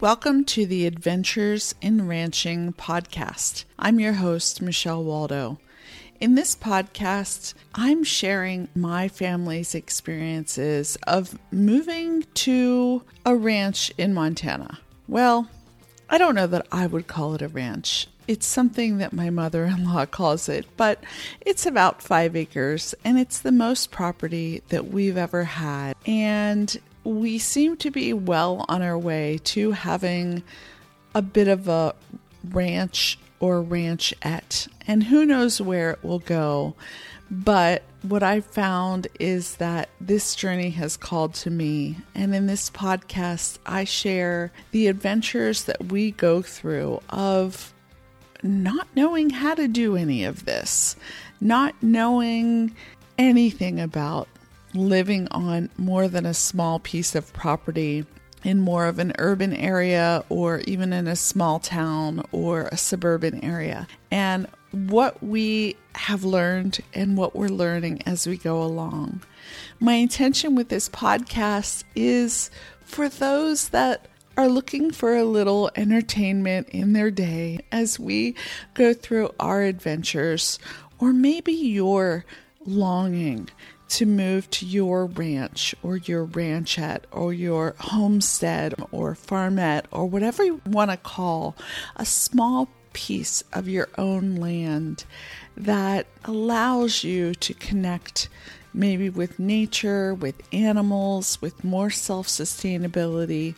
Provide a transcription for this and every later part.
Welcome to the Adventures in Ranching podcast. I'm your host, Michelle Waldo. In this podcast, I'm sharing my family's experiences of moving to a ranch in Montana. Well, I don't know that I would call it a ranch. It's something that my mother in law calls it, but it's about five acres and it's the most property that we've ever had. And we seem to be well on our way to having a bit of a ranch or ranchette. And who knows where it will go. But what I found is that this journey has called to me. And in this podcast, I share the adventures that we go through of not knowing how to do any of this, not knowing anything about living on more than a small piece of property in more of an urban area or even in a small town or a suburban area. And what we have learned and what we're learning as we go along. My intention with this podcast is for those that are looking for a little entertainment in their day as we go through our adventures, or maybe you're longing to move to your ranch or your ranchette or your homestead or farmette or whatever you want to call a small piece of your own land that allows you to connect maybe with nature, with animals, with more self sustainability,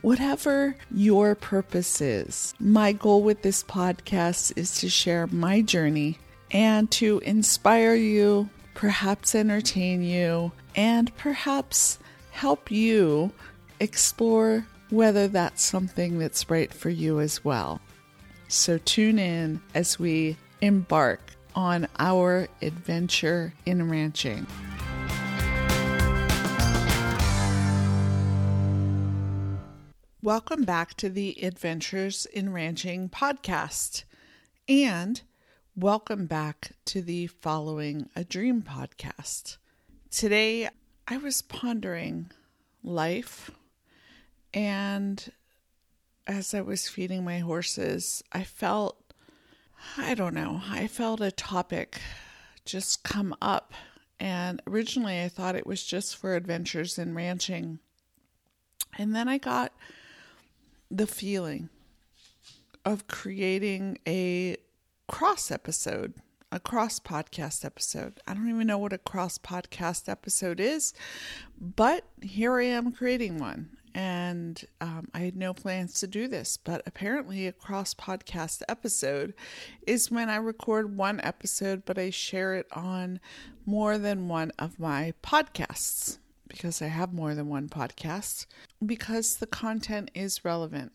whatever your purpose is. My goal with this podcast is to share my journey and to inspire you perhaps entertain you, and perhaps help you explore whether that's something that's right for you as well. So tune in as we embark on our adventure in ranching. Welcome back to the Adventures in Ranching podcast. And Welcome back to the Following a Dream podcast. Today I was pondering life, and as I was feeding my horses, I felt I don't know, I felt a topic just come up. And originally I thought it was just for adventures in ranching. And then I got the feeling of creating a cross episode, a cross podcast episode. I don't even know what a cross podcast episode is, but here I am creating one. And um, I had no plans to do this, but apparently, a cross podcast episode is when I record one episode, but I share it on more than one of my podcasts because I have more than one podcast because the content is relevant.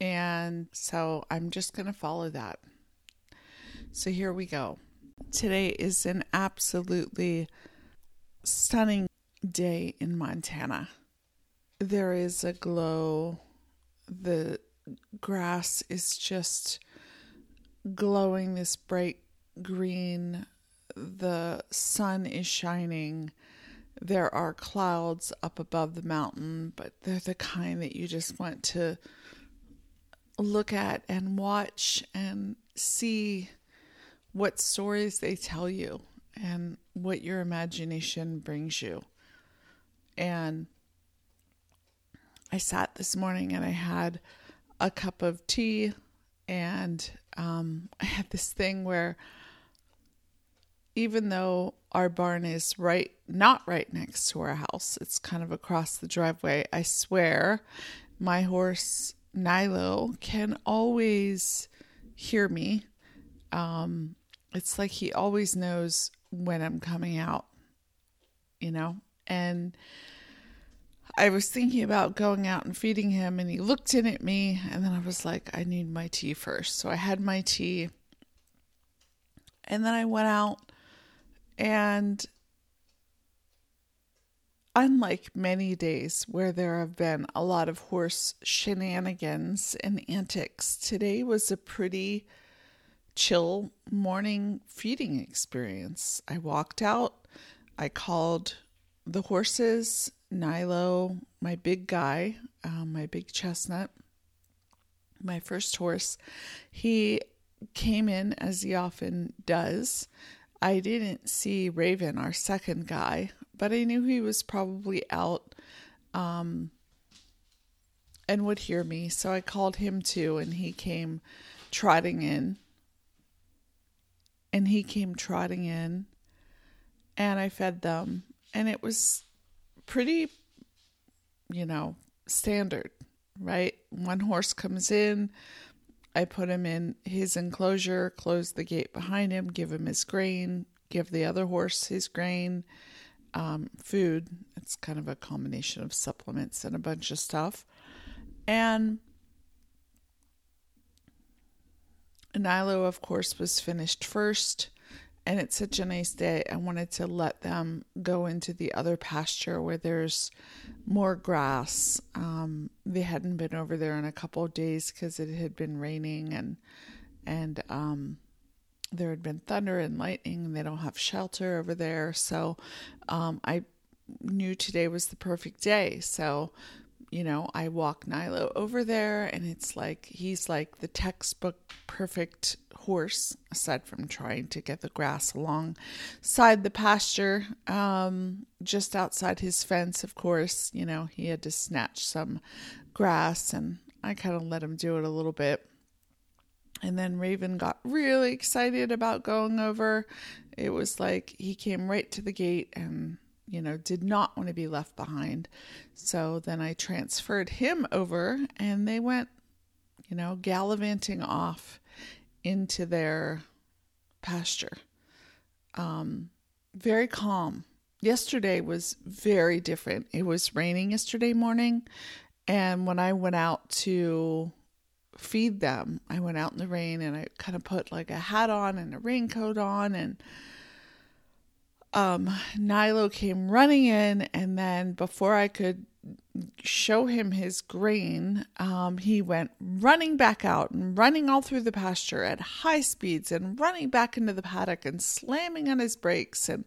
And so I'm just going to follow that. So here we go. Today is an absolutely stunning day in Montana. There is a glow. The grass is just glowing this bright green. The sun is shining. There are clouds up above the mountain, but they're the kind that you just want to look at and watch and see what stories they tell you and what your imagination brings you. And I sat this morning and I had a cup of tea, and um, I had this thing where even though our barn is right, not right next to our house, it's kind of across the driveway, I swear my horse Nilo can always hear me. Um, it's like he always knows when I'm coming out, you know? And I was thinking about going out and feeding him, and he looked in at me, and then I was like, I need my tea first. So I had my tea, and then I went out, and unlike many days where there have been a lot of horse shenanigans and antics, today was a pretty chill morning feeding experience. I walked out, I called the horses, Nilo, my big guy, um, my big chestnut, my first horse, he came in as he often does. I didn't see Raven, our second guy, but I knew he was probably out um, and would hear me. So I called him too, and he came trotting in. And he came trotting in, and I fed them. And it was pretty, you know, standard, right? One horse comes in, I put him in his enclosure, close the gate behind him, give him his grain, give the other horse his grain, um, food. It's kind of a combination of supplements and a bunch of stuff. And Nilo, of course, was finished first and it's such a nice day. I wanted to let them go into the other pasture where there's more grass. Um, they hadn't been over there in a couple of days because it had been raining and and um, there had been thunder and lightning. And they don't have shelter over there, so um, I knew today was the perfect day. So you know, I walk Nilo over there, and it's like he's like the textbook perfect horse, aside from trying to get the grass alongside the pasture, um, just outside his fence, of course. You know, he had to snatch some grass, and I kind of let him do it a little bit. And then Raven got really excited about going over. It was like he came right to the gate and you know, did not want to be left behind. So then I transferred him over and they went, you know, gallivanting off into their pasture. Um, very calm. Yesterday was very different. It was raining yesterday morning. And when I went out to feed them, I went out in the rain and I kind of put like a hat on and a raincoat on and um, Nilo came running in, and then before I could show him his grain, um, he went running back out and running all through the pasture at high speeds and running back into the paddock and slamming on his brakes and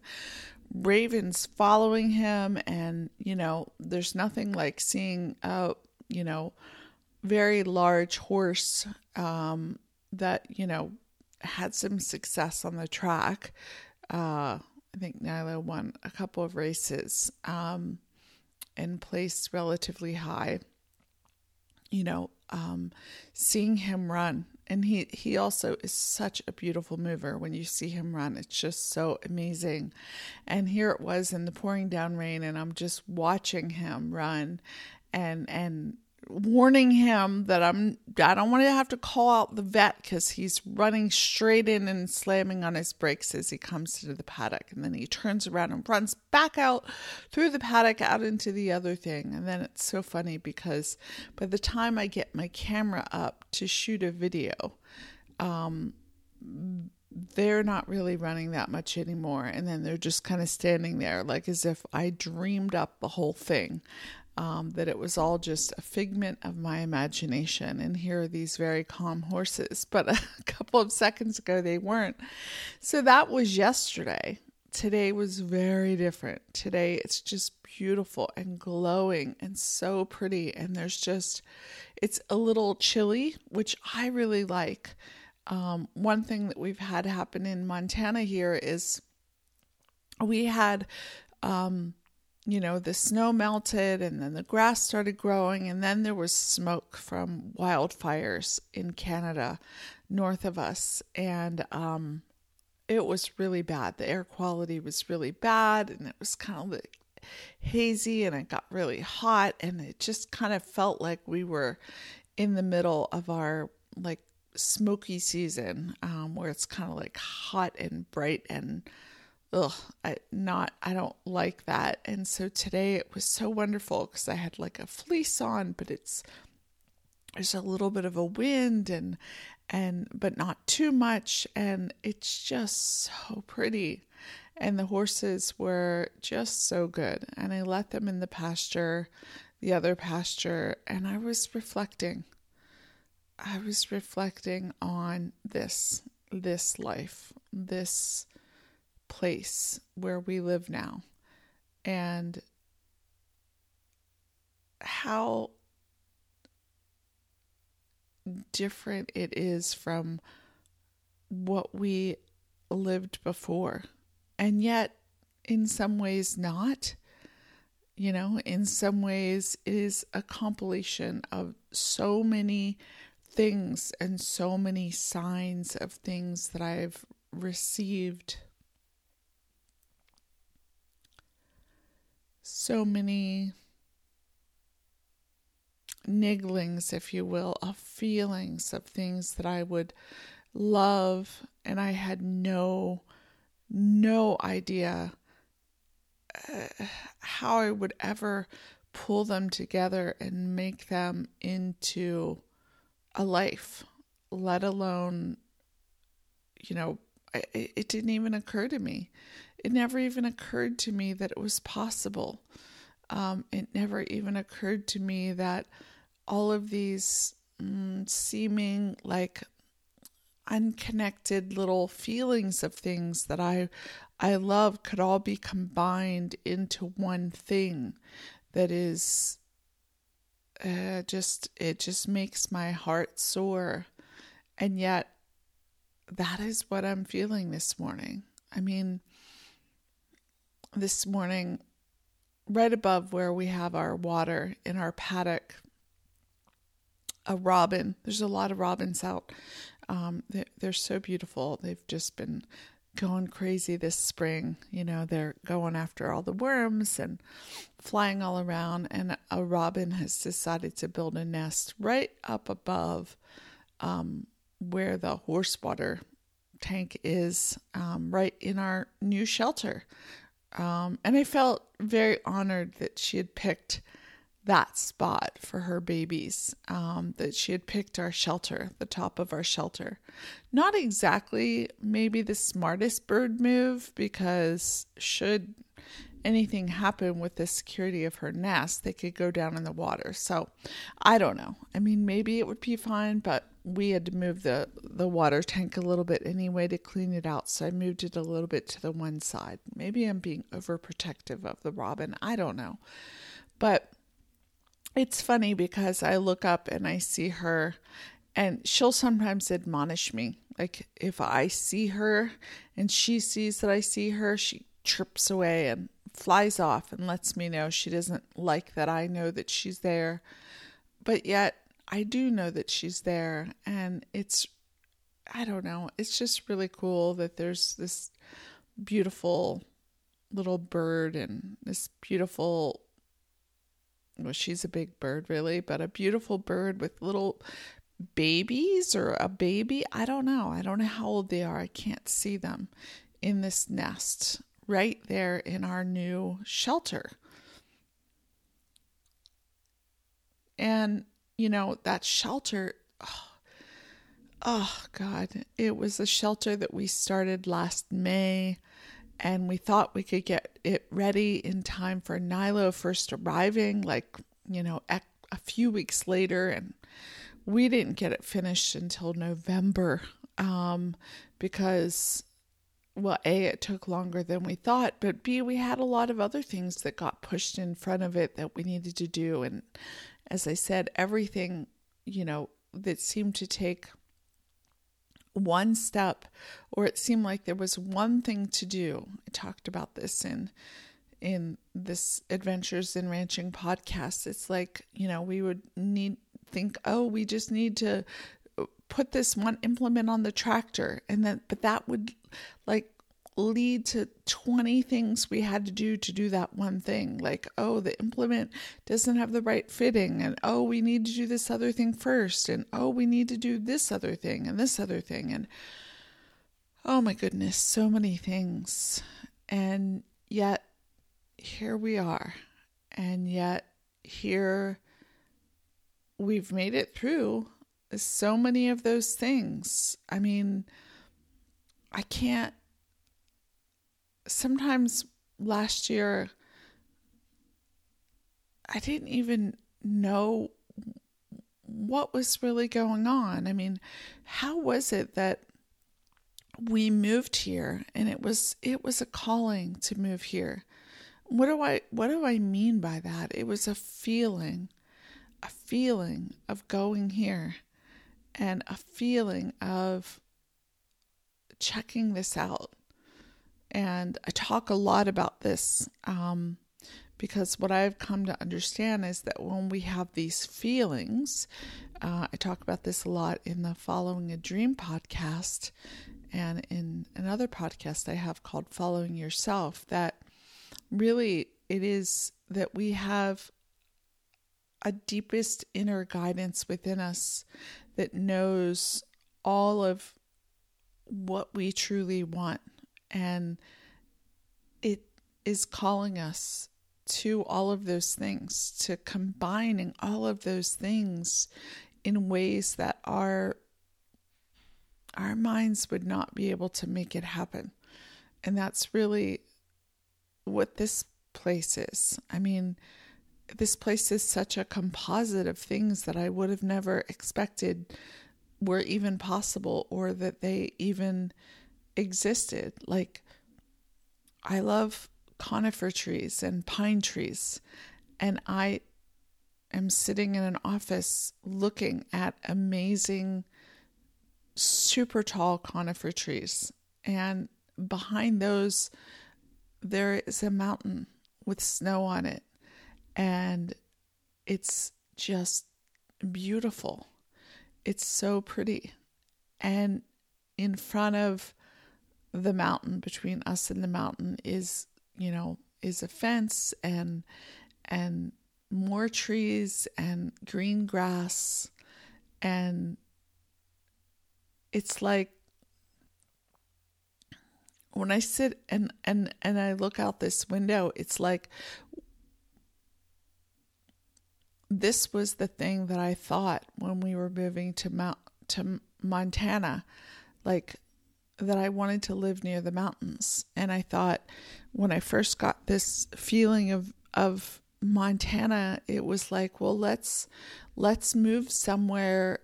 Raven's following him. And, you know, there's nothing like seeing a, you know, very large horse um, that, you know, had some success on the track. Uh, I think Nilo won a couple of races um, and placed relatively high. You know, um, seeing him run, and he he also is such a beautiful mover. When you see him run, it's just so amazing. And here it was in the pouring down rain, and I'm just watching him run, and and warning him that I'm I don't want to have to call out the vet because he's running straight in and slamming on his brakes as he comes to the paddock, and then he turns around and runs back out through the paddock out into the other thing, and then it's so funny because by the time I get my camera up to shoot a video, um, they're not really running that much anymore, and then they're just kind of standing there like as if I dreamed up the whole thing um, that it was all just a figment of my imagination. And here are these very calm horses. But a couple of seconds ago, they weren't. So that was yesterday. Today was very different. Today, it's just beautiful and glowing and so pretty. And there's just, it's a little chilly, which I really like. Um, one thing that we've had happen in Montana here is we had um, you know, the snow melted and then the grass started growing, and then there was smoke from wildfires in Canada north of us. And um, it was really bad. The air quality was really bad, and it was kind of like hazy, and it got really hot, and it just kind of felt like we were in the middle of our like smoky season um, where it's kind of like hot and bright and ugh, I not I don't like that. And so today it was so wonderful because I had like a fleece on, but it's there's a little bit of a wind and and but not too much and it's just so pretty. And the horses were just so good. And I let them in the pasture, the other pasture, and I was reflecting. I was reflecting on this this life, this place where we live now and how different it is from what we lived before. And yet, in some ways, not. You know, in some ways, it is a compilation of so many things and so many signs of things that I've received. So many nigglings, if you will, of feelings of things that I would love, and I had no, no idea uh, how I would ever pull them together and make them into a life, let alone, you know, it, it didn't even occur to me. It never even occurred to me that it was possible. Um, it never even occurred to me that all of these mm, seeming like unconnected little feelings of things that I I love could all be combined into one thing that is uh, just it just makes my heart soar and yet that is what I'm feeling this morning. I mean this morning right above where we have our water in our paddock a robin. There's a lot of robins out. Um, they're, they're so beautiful. They've just been going crazy this spring. You know, they're going after all the worms and flying all around. And a robin has decided to build a nest right up above um, where the horse water tank is, um, right in our new shelter. Um, and I felt very honored that she had picked that spot for her babies um, that she had picked our shelter, the top of our shelter. Not exactly maybe the smartest bird move because should anything happen with the security of her nest, they could go down in the water. So I don't know. I mean, maybe it would be fine, but we had to move the, the water tank a little bit anyway to clean it out. So I moved it a little bit to the one side. Maybe I'm being overprotective of the robin. I don't know. But it's funny because I look up and I see her, and she'll sometimes admonish me. Like if I see her and she sees that I see her, she trips away and flies off and lets me know she doesn't like that I know that she's there. But yet I do know that she's there. And it's, I don't know, it's just really cool that there's this beautiful little bird and this beautiful well, she's a big bird, really, but a beautiful bird with little babies or a baby. I don't know. I don't know how old they are. I can't see them in this nest right there in our new shelter. And, you know, that shelter, oh, oh God, it was a shelter that we started last May and we thought we could get it ready in time for Nilo first arriving, like, you know, a, few weeks later. And we didn't get it finished until November um, because, well, A, it took longer than we thought, but B, we had a lot of other things that got pushed in front of it that we needed to do. And as I said, everything, you know, that seemed to take one step or it seemed like there was one thing to do. I talked about this in in this Adventures in Ranching podcast. It's like, you know, we would need think, oh, we just need to put this one implement on the tractor and then but that would like lead to 20 things we had to do to do that one thing. Like, oh, the implement doesn't have the right fitting, and oh, we need to do this other thing first, and oh, we need to do this other thing and this other thing. And oh my goodness, so many things. And yet, here we are. And yet, here we've made it through so many of those things. I mean, I can't sometimes last year I didn't even know what was really going on. I mean, how was it that we moved here and it was it was a calling to move here? What do I what do I mean by that? It was a feeling, a feeling of going here and a feeling of checking this out. And I talk a lot about this um, because what I've come to understand is that when we have these feelings, uh, I talk about this a lot in the Following a Dream podcast and in another podcast I have called Following Yourself, that really it is that we have a deepest inner guidance within us that knows all of what we truly want. And it is calling us to all of those things, to combining all of those things in ways that our our minds would not be able to make it happen. And that's really what this place is. I mean, this place is such a composite of things that I would have never expected were even possible or that they even existed. Like, I love conifer trees and pine trees, and I am sitting in an office looking at amazing, super tall conifer trees. And behind those, there is a mountain with snow on it and it's just beautiful. It's so pretty. And in front of the mountain, between us and the mountain, is, you know, is a fence and and more trees and green grass and it's like when I sit and and and I look out this window, it's like this was the thing that I thought when we were moving to Mount to Montana, like that I wanted to live near the mountains. And I thought when I first got this feeling of of Montana, it was like, well, let's let's move somewhere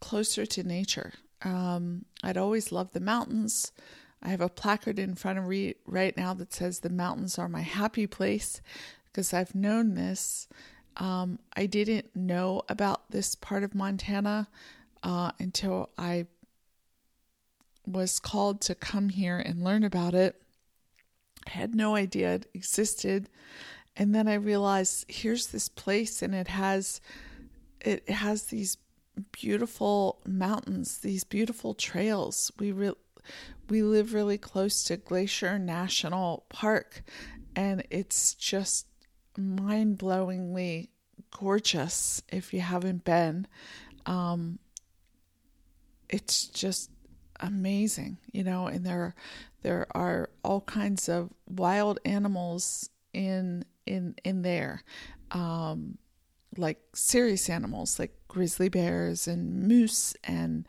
closer to nature. Um, I'd always loved the mountains. I have a placard in front of me right now that says the mountains are my happy place because I've known this um, I didn't know about this part of Montana uh, until I was called to come here and learn about it. I had no idea it existed. And then I realized here's this place and it has it has these beautiful mountains, these beautiful trails. We re- we live really close to Glacier National Park and it's just mind-blowingly gorgeous if you haven't been. Um, it's just amazing, you know, and there there are all kinds of wild animals in in in there. Um, like serious animals like grizzly bears and moose and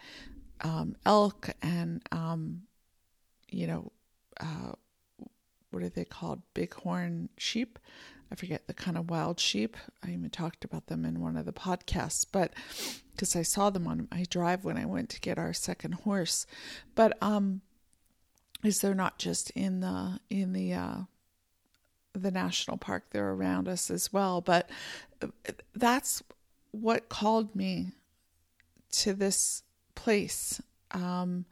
um, elk and um, you know uh, what are they called bighorn sheep I forget the kind of wild sheep. I even talked about them in one of the podcasts, but because I saw them on my drive when I went to get our second horse. But um, is they're not just in the in the uh, the national park; they're around us as well. But uh, that's what called me to this place. Um,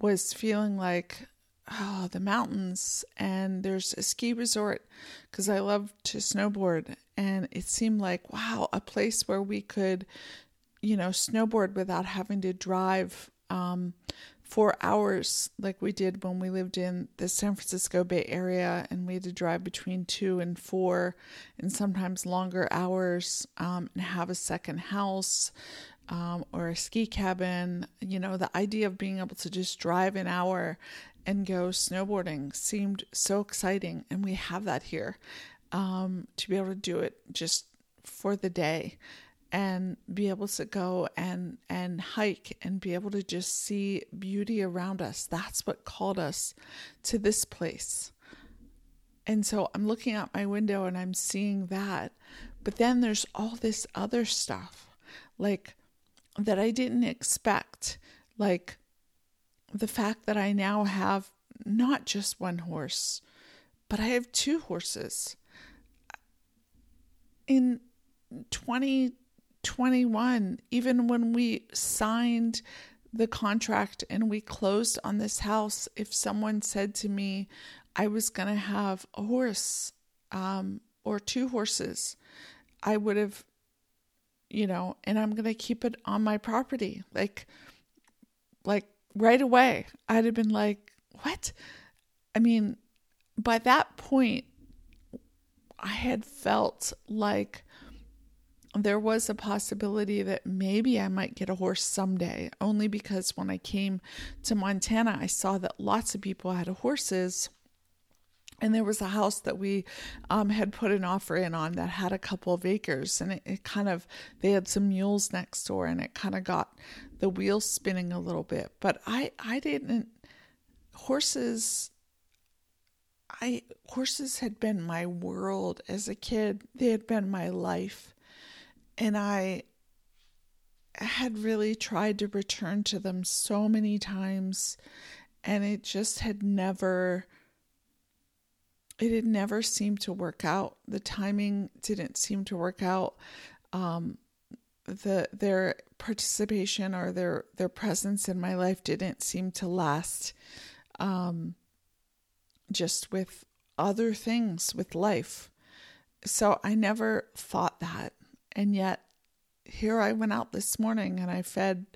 was feeling like oh, the mountains and there's a ski resort because I love to snowboard. And it seemed like, wow, a place where we could, you know, snowboard without having to drive um, four hours like we did when we lived in the San Francisco Bay Area and we had to drive between two and four and sometimes longer hours um, and have a second house. Um, or a ski cabin, you know, the idea of being able to just drive an hour and go snowboarding seemed so exciting. And we have that here um, to be able to do it just for the day and be able to go and and hike and be able to just see beauty around us that's what called us to this place and so i'm looking out my window and i'm seeing that but then there's all this other stuff like that i didn't expect like the fact that I now have not just one horse, but I have two horses. In 2021, even when we signed the contract and we closed on this house, if someone said to me I was going to have a horse um, or two horses, I would have, you know, and I'm going to keep it on my property. Like, like right away, I'd have been like, what? I mean, by that point, I had felt like there was a possibility that maybe I might get a horse someday, only because when I came to Montana, I saw that lots of people had horses. And there was a house that we um, had put an offer in on that had a couple of acres, and it, it kind of, they had some mules next door, and it kind of got the wheels spinning a little bit. But I, I didn't, horses I horses had been my world as a kid. They had been my life. And I had really tried to return to them so many times and it just had never it had never seemed to work out. The timing didn't seem to work out. Um, the their participation or their their presence in my life didn't seem to last. Um, just with other things with life. So I never thought that. And yet, here I went out this morning and I fed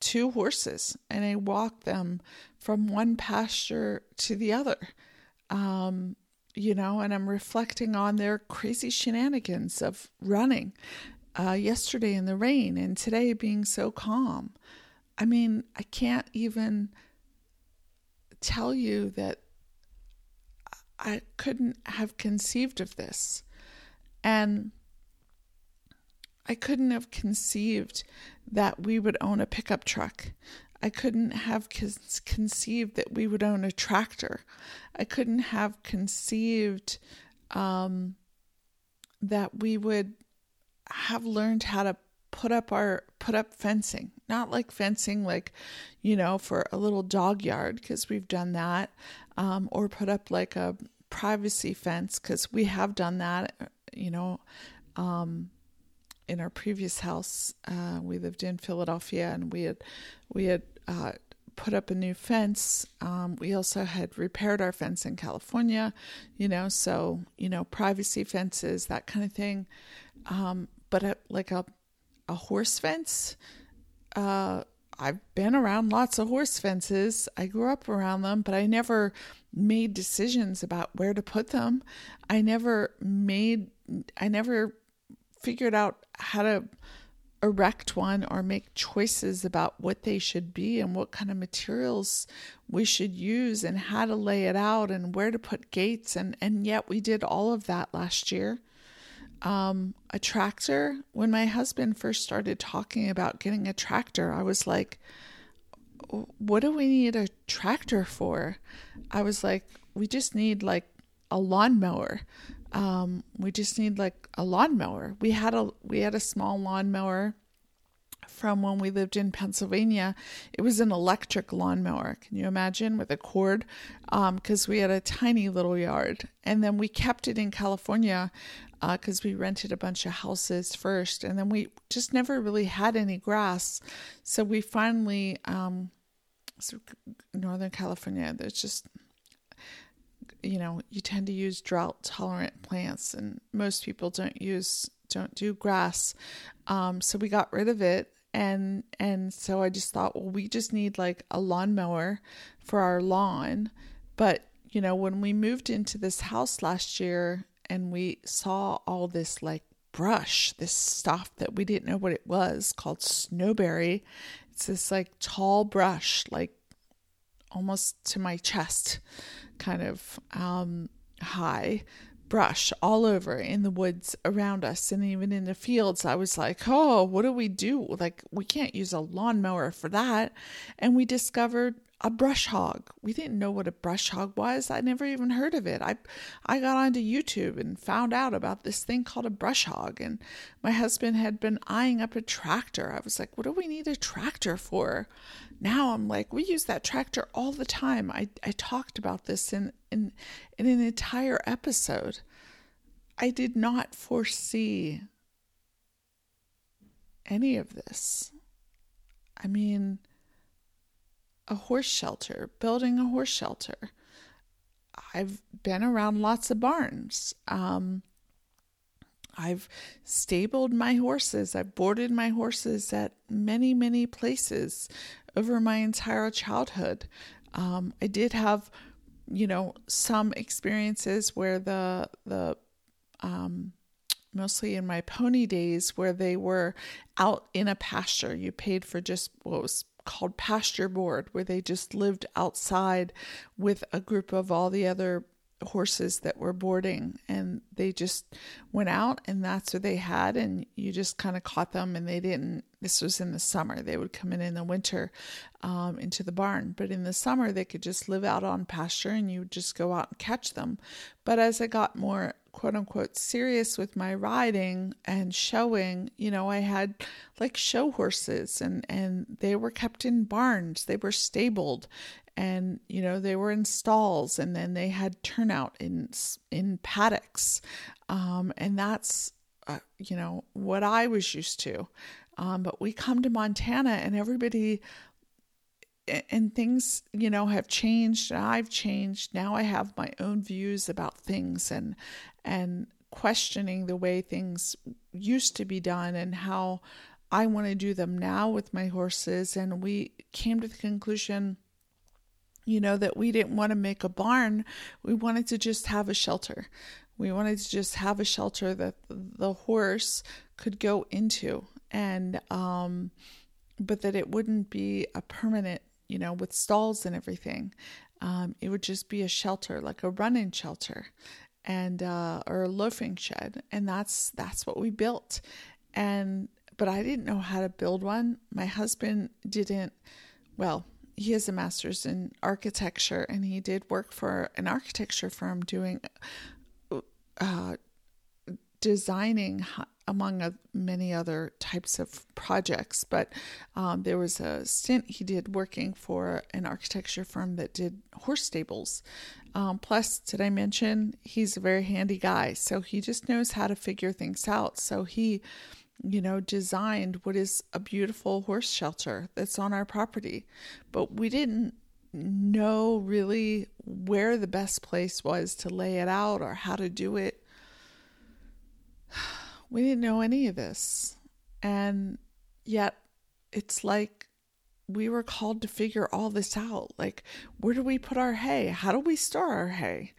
two horses and I walked them from one pasture to the other. Um, you know, and I'm reflecting on their crazy shenanigans of running uh, yesterday in the rain and today being so calm. I mean, I can't even tell you that I couldn't have conceived of this. And I couldn't have conceived that we would own a pickup truck. I couldn't have conceived that we would own a tractor. I couldn't have conceived um, that we would have learned how to put up our put up fencing not like fencing like you know for a little dog yard because we've done that um, or put up like a privacy fence because we have done that you know um, in our previous house uh, we lived in philadelphia and we had we had uh, put up a new fence um, we also had repaired our fence in california you know so you know privacy fences that kind of thing um, but a, like a a horse fence. Uh, I've been around lots of horse fences. I grew up around them, but I never made decisions about where to put them. I never made, I never figured out how to erect one or make choices about what they should be and what kind of materials we should use and how to lay it out and where to put gates and and yet we did all of that last year um, a tractor. When my husband first started talking about getting a tractor, I was like, what do we need a tractor for? I was like, we just need like a lawnmower. Um, we just need like a lawnmower. We had a we had a small lawnmower from when we lived in Pennsylvania. It was an electric lawnmower. Can you imagine with a cord? Because um, we had a tiny little yard, and then we kept it in California because uh, we rented a bunch of houses first, and then we just never really had any grass. So we finally, um, so Northern California, there's just you know you tend to use drought tolerant plants and most people don't use don't do grass um, so we got rid of it and and so I just thought, well, we just need like a lawnmower for our lawn. But you know, when we moved into this house last year and we saw all this like brush, this stuff that we didn't know what it was called snowberry. It's this like tall brush, like almost to my chest, kind of um, high brush all over in the woods around us and even in the fields. I was like, oh, what do we do? Like, we can't use a lawnmower for that. And we discovered a brush hog. We didn't know what a brush hog was. I never even heard of it. I I got onto YouTube and found out about this thing called a brush hog and my husband had been eyeing up a tractor. I was like, what do we need a tractor for? Now I'm like, we use that tractor all the time. I, I talked about this in, in in an entire episode. I did not foresee any of this. I mean, a horse shelter, building a horse shelter. I've been around lots of barns. Um, I've stabled my horses. I've boarded my horses at many, many places over my entire childhood. Um, I did have, you know, some experiences where the the um, mostly in my pony days where they were out in a pasture. You paid for just what was called pasture board, where they just lived outside with a group of all the other horses that were boarding and they just went out and that's what they had and you just kind of caught them and they didn't this was in the summer they would come in in the winter um, into the barn but in the summer they could just live out on pasture and you would just go out and catch them but as i got more quote unquote serious with my riding and showing, you know, I had like show horses and and they were kept in barns. They were stabled and you know they were in stalls and then they had turnout in in paddocks. Um, and that's uh, you know what I was used to. Um, but we come to Montana and everybody and things you know have changed I've changed. Now I have my own views about things and and questioning the way things used to be done and how I want to do them now with my horses. And we came to the conclusion you know, that we didn't want to make a barn. We wanted to just have a shelter. We wanted to just have a shelter that the horse could go into and, um, but that it wouldn't be a permanent, you know, with stalls and everything. Um, it would just be a shelter, like a run-in shelter, and uh, or a loafing shed, and that's that's what we built. And but I didn't know how to build one. My husband didn't. Well, he has a master's in architecture and he did work for an architecture firm doing uh, designing among many other types of projects. But um, there was a stint he did working for an architecture firm that did horse stables. Um, plus did i mention he's a very handy guy so he just knows how to figure things out. So he you know, designed what is a beautiful horse shelter that's on our property. But we didn't know really where the best place was to lay it out or how to do it. We didn't know any of this. And yet it's like we were called to figure all this out. Like, where do we put our hay? How do we store our hay?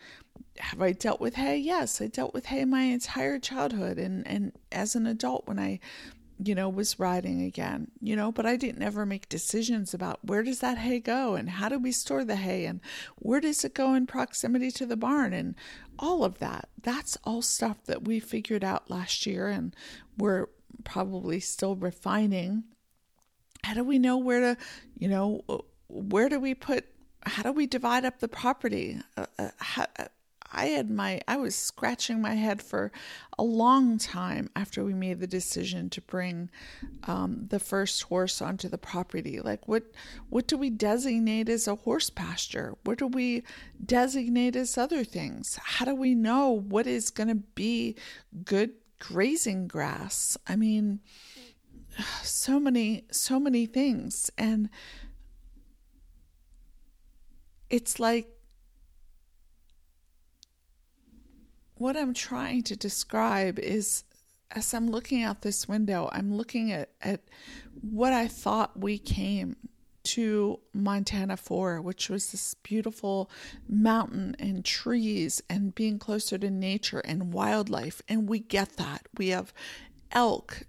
Have I dealt with hay? Yes, I dealt with hay my entire childhood and, and as an adult when I, you know, was riding again, you know, but I didn't ever make decisions about where does that hay go and how do we store the hay and where does it go in proximity to the barn and all of that. That's all stuff that we figured out last year and we're probably still refining. How do we know where to, you know, where do we put how do we divide up the property? Uh, uh, how, uh, I had my I was scratching my head for a long time after we made the decision to bring um, the first horse onto the property. Like what what do we designate as a horse pasture? What do we designate as other things? How do we know what is going to be good grazing grass? I mean, so many so many things and it's like what I'm trying to describe is as I'm looking out this window, I'm looking at, at what I thought we came to Montana for, which was this beautiful mountain and trees and being closer to nature and wildlife. And we get that. We have elk,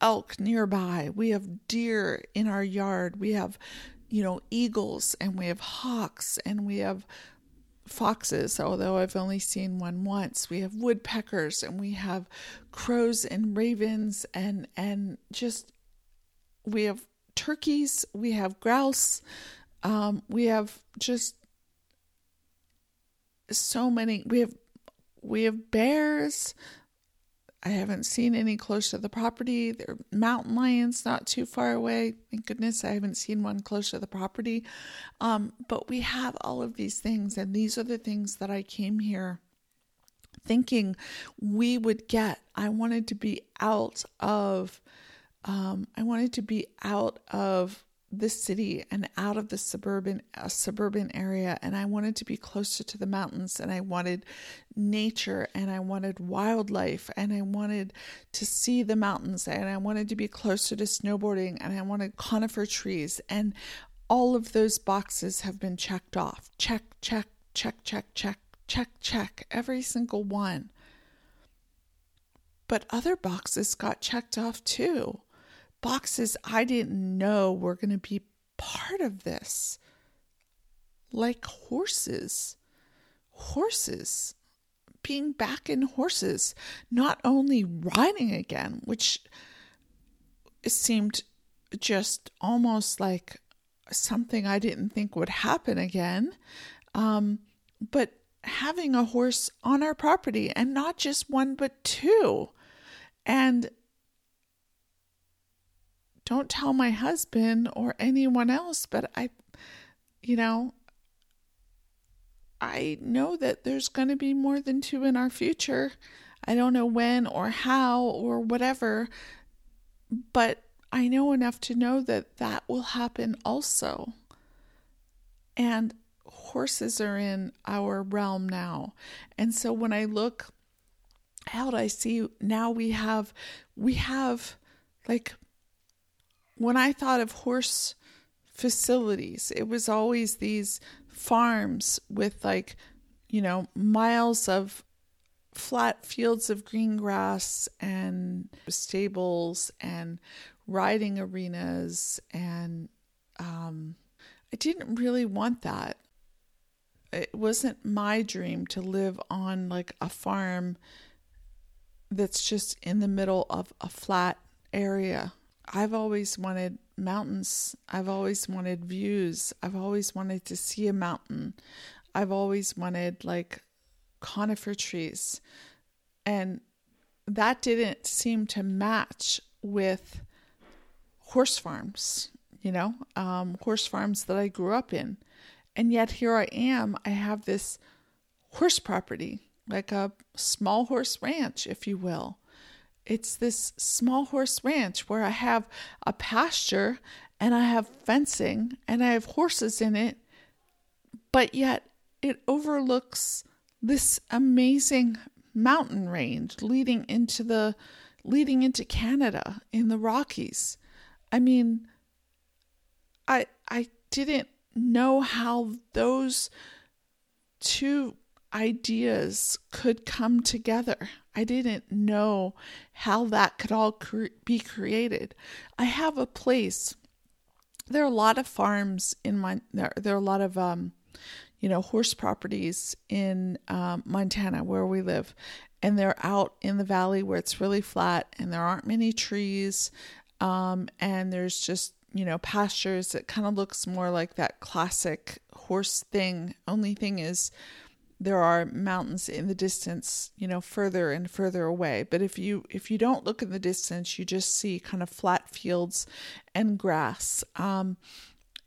elk nearby. We have deer in our yard. We have, you know, eagles and we have hawks and we have foxes, although I've only seen one once. We have woodpeckers and we have crows and ravens and and just we have turkeys, we have grouse, um, we have just so many. We have we have bears. I haven't seen any close to the property. There are mountain lions not too far away. Thank goodness I haven't seen one close to the property. Um, but we have all of these things, and these are the things that I came here thinking we would get. I wanted to be out of, um, I wanted to be out of the city and out of the suburban uh, suburban area and I wanted to be closer to the mountains and I wanted nature and I wanted wildlife and I wanted to see the mountains and I wanted to be closer to snowboarding and I wanted conifer trees and all of those boxes have been checked off. Check check check check check check check every single one. But other boxes got checked off too boxes I didn't know were going to be part of this. Like horses. Horses. Being back in horses. Not only riding again, which seemed just almost like something I didn't think would happen again, um, but having a horse on our property and not just one, but two. And don't tell my husband or anyone else, but I, you know, I know that there's going to be more than two in our future. I don't know when or how or whatever, but I know enough to know that that will happen also. And horses are in our realm now. And so when I look out, I see now we have, we have like when I thought of horse facilities, it was always these farms with like, you know, miles of flat fields of green grass and stables and riding arenas and um, I didn't really want that. It wasn't my dream to live on like a farm that's just in the middle of a flat area I've always wanted mountains. I've always wanted views. I've always wanted to see a mountain. I've always wanted like conifer trees. And that didn't seem to match with horse farms, you know, um, horse farms that I grew up in. And yet here I am. I have this horse property, like a small horse ranch, if you will. It's this small horse ranch where I have a pasture and I have fencing and I have horses in it, but yet it overlooks this amazing mountain range leading into the leading into Canada in the Rockies. I mean, I I didn't know how those two ideas could come together. I didn't know how that could all cre- be created. I have a place. There are a lot of farms in my there. There are a lot of um, you know, horse properties in um, Montana where we live, and they're out in the valley where it's really flat and there aren't many trees, um, and there's just you know pastures. It kind of looks more like that classic horse thing. Only thing is there are mountains in the distance you know further and further away. But if you if you don't look in the distance you just see kind of flat fields and grass. Um,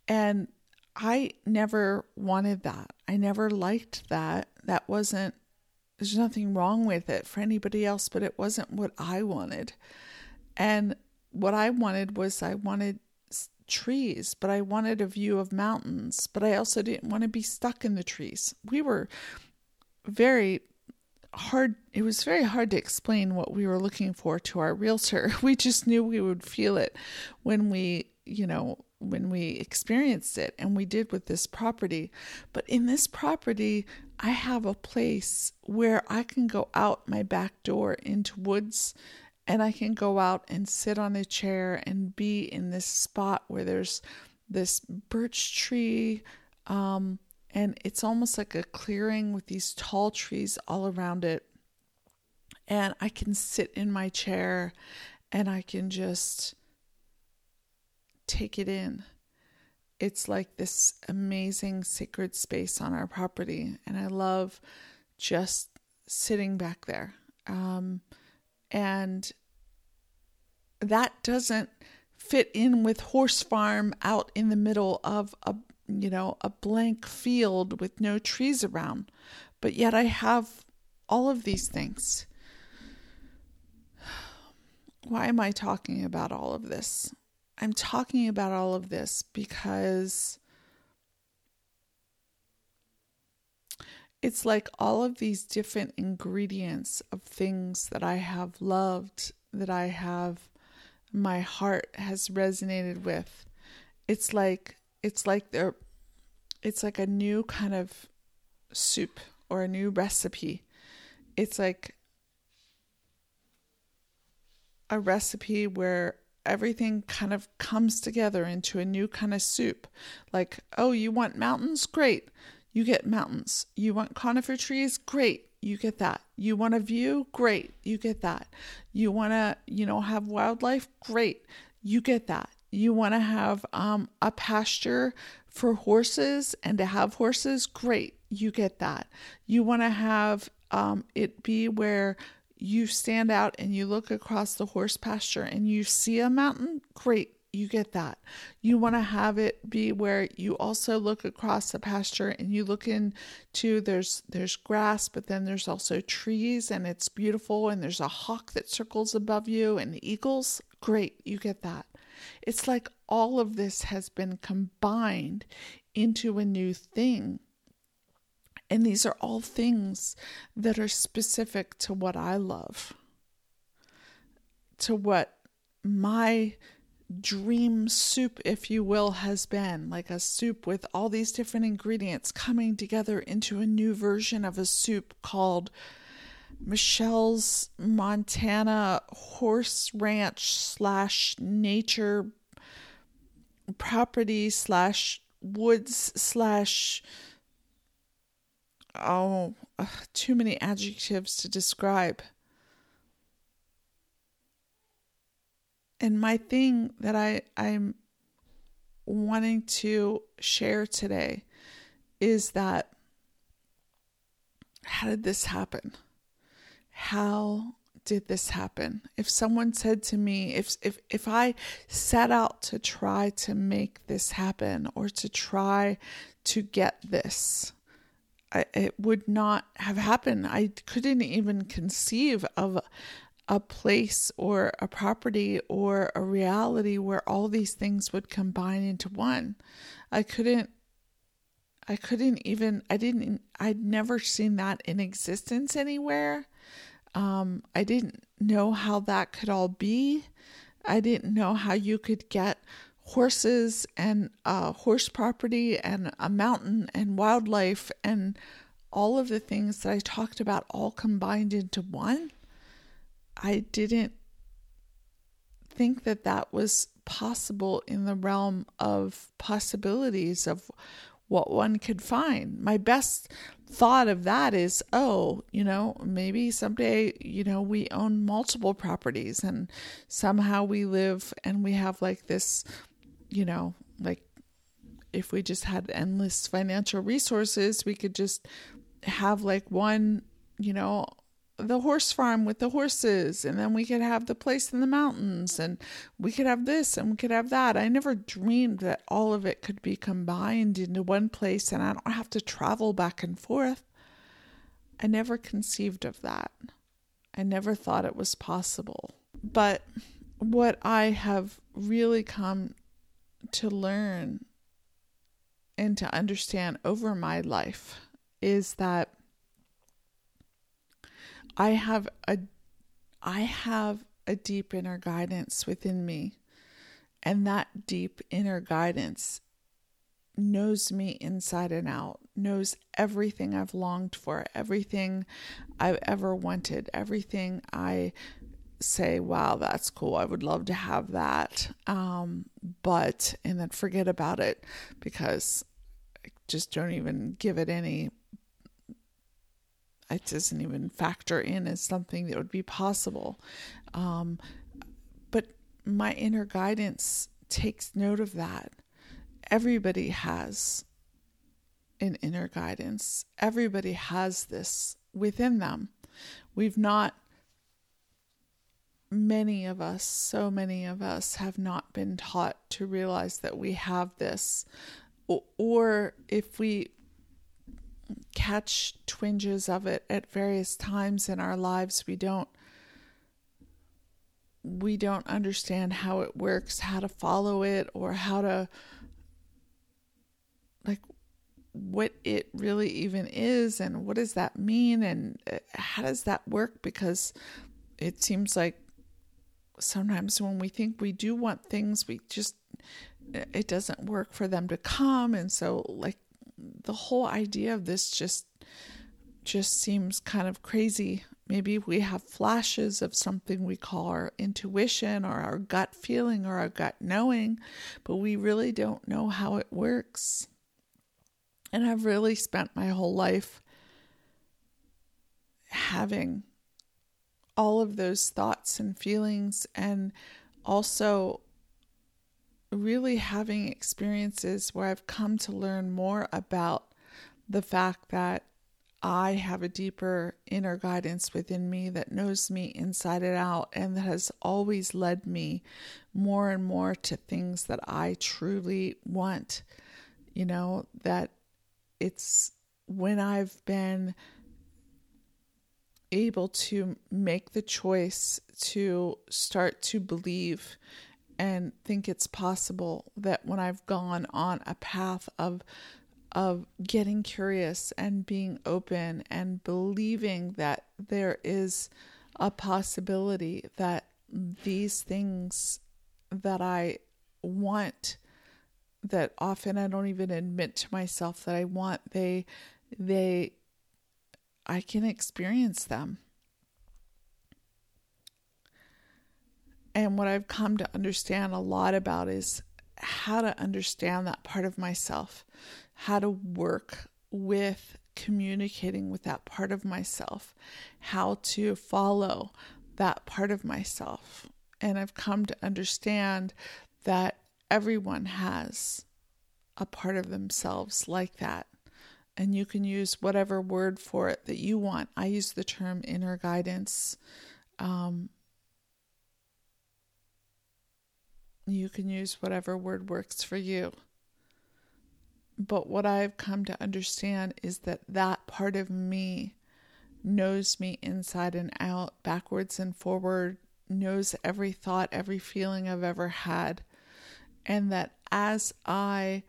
and i never wanted that. I never liked that. That wasn't there's nothing wrong with it for anybody else but it wasn't what i wanted. And what i wanted was i wanted trees, but I wanted a view of mountains, but I also didn't want to be stuck in the trees. We were very hard it was very hard to explain what we were looking for to our realtor. We just knew we would feel it when we, you know, when we experienced it and we did with this property. But in this property, I have a place where I can go out my back door into woods and I can go out and sit on a chair and be in this spot where there's this birch tree um, and it's almost like a clearing with these tall trees all around it. And I can sit in my chair and I can just take it in. It's like this amazing sacred space on our property, and I love just sitting back there. Um, and that doesn't fit in with horse farm out in the middle of a you know, a blank field with no trees around. But yet I have all of these things. Why am I talking about all of this? I'm talking about all of this because it's like all of these different ingredients of things that I have loved, that I have, my heart has resonated with. It's like, it's like they're, it's like a new kind of soup or a new recipe. It's like a recipe where everything kind of comes together into a new kind of soup. Like, oh, you want mountains? Great. You get mountains. You want conifer trees? Great. You get that. You want a view? Great. You get that. You want to, you know, have wildlife? Great. You get that. You want to have um, a pasture for horses and to have horses? Great. You get that. You want to have um, it be where you stand out and you look across the horse pasture and you see a mountain, great, you get that. You want to have it be where you also look across the pasture and you look into there's there's grass, but then there's also trees and it's beautiful and there's a hawk that circles above you and eagles. Great, you get that. It's like all of this has been combined into a new thing. And these are all things that are specific to what I love, to what my dream soup, if you will, has been like a soup with all these different ingredients coming together into a new version of a soup called Michelle's Montana Horse Ranch slash nature property slash woods slash oh, uh, too many adjectives to describe. And my thing that I, I'm wanting to share today is that how did this happen? How did this happen? If someone said to me, if if if I set out to try to make this happen or to try to get this, I, it would not have happened. I couldn't even conceive of a place or a property or a reality where all these things would combine into one. I couldn't I couldn't even I didn't I'd never seen that in existence anywhere. Um, I didn't know how that could all be. I didn't know how you could get horses and uh, horse property and a mountain and wildlife and all of the things that I talked about all combined into one. I didn't think that that was possible in the realm of possibilities of what one could find. My best thought of that is, oh, you know, maybe someday, you know, we own multiple properties and somehow we live and we have like this you know, like if we just had endless financial resources, we could just have like one, you know, the horse farm with the horses, and then we could have the place in the mountains, and we could have this and we could have that. I never dreamed that all of it could be combined into one place and I don't have to travel back and forth. I never conceived of that. I never thought it was possible. But what I have really come to learn and to understand over my life is that I have a I have a deep inner guidance within me and that deep inner guidance knows me inside and out, knows everything I've longed for, everything I've ever wanted, everything I say, wow, that's cool. I would love to have that. Um, but, and then forget about it because I just don't even give it any, it doesn't even factor in as something that would be possible. Um, but my inner guidance takes note of that. Everybody has an inner guidance, everybody has this within them. We've not many of us, so many of us, have not been taught to realize that we have this. Or if we catch twinges of it at various times in our lives. We don't we don't understand how it works, how to follow it, or how to like what it really even is and what does that mean and uh, how does that work because it seems like sometimes when we think we do want things we just it doesn't work for them to come and so like the whole idea of this just just seems kind of crazy. Maybe we have flashes of something we call our intuition or our gut feeling or our gut knowing but we really don't know how it works. And I've really spent my whole life having all of those thoughts and feelings, and also really having experiences where I've come to learn more about the fact that I have a deeper inner guidance within me that knows me inside and out and that has always led me more and more to things that I truly want. You know, that it's when I've been able to make the choice to start to believe and think it's possible that when I've gone on a path of of getting curious and being open and believing that there is a possibility that these things that I want that often I don't even admit to myself that I want they they I can experience them. And what I've come to understand a lot about is how to understand that part of myself, how to work with communicating with that part of myself, how to follow that part of myself. And I've come to understand that everyone has a part of themselves like that. And you can use whatever word for it that you want. I use the term inner guidance. Um, you can use whatever word works for you. But what I've come to understand is that that part of me knows me inside and out, backwards and forward, knows every thought, every feeling I've ever had and that as I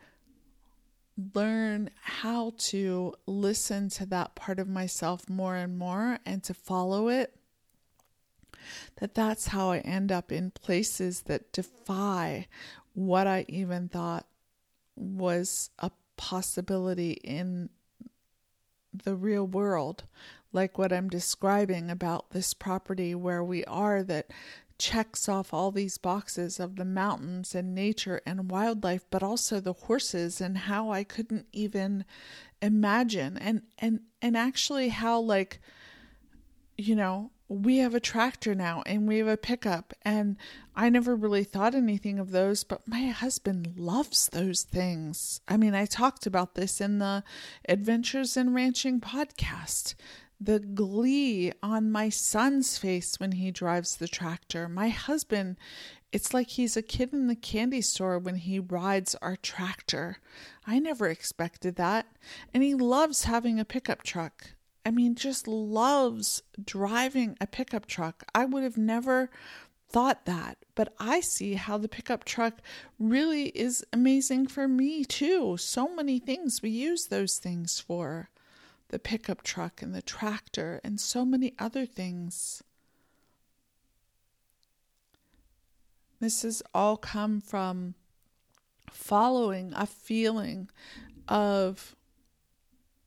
learn how to listen to that part of myself more and more and to follow it that that's how I end up in places that defy what I even thought was a possibility in the real world. Like what I'm describing about this property where we are that checks off all these boxes of the mountains and nature and wildlife, but also the horses and how I couldn't even imagine. And and and actually how like you know we have a tractor now and we have a pickup and I never really thought anything of those but my husband loves those things. I mean I talked about this in the Adventures in Ranching podcast the glee on my son's face when he drives the tractor. My husband, it's like he's a kid in the candy store when he rides our tractor. I never expected that. And he loves having a pickup truck. I mean, just loves driving a pickup truck. I would have never thought that, but I see how the pickup truck really is amazing for me too. So many things we use those things for the pickup truck and the tractor and so many other things. This has all come from following a feeling of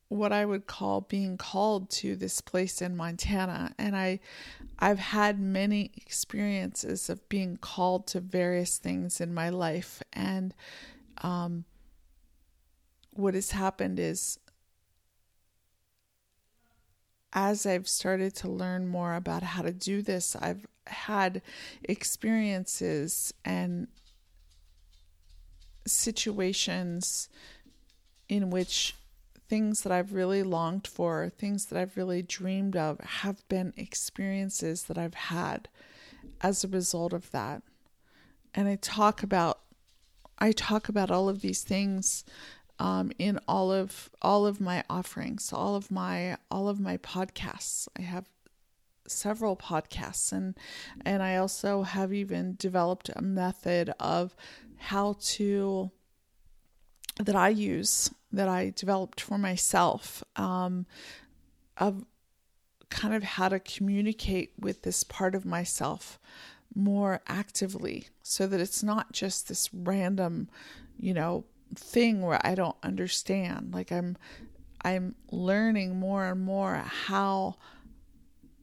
what I would call being called to this place in Montana. And I I've had many experiences of being called to various things in my life. And um, what has happened is as I've started to learn more about how to do this, I've had experiences and situations in which things that I've really longed for, things that I've really dreamed of, have been experiences that I've had as a result of that. And I talk about I talk about all of these things um, in all of all of my offerings, all of my all of my podcasts. I have several podcasts and and I also have even developed a method of how to that I use that I developed for myself um, of kind of how to communicate with this part of myself more actively so that it's not just this random, you know, thing where I don't understand. Like I'm I'm learning more and more how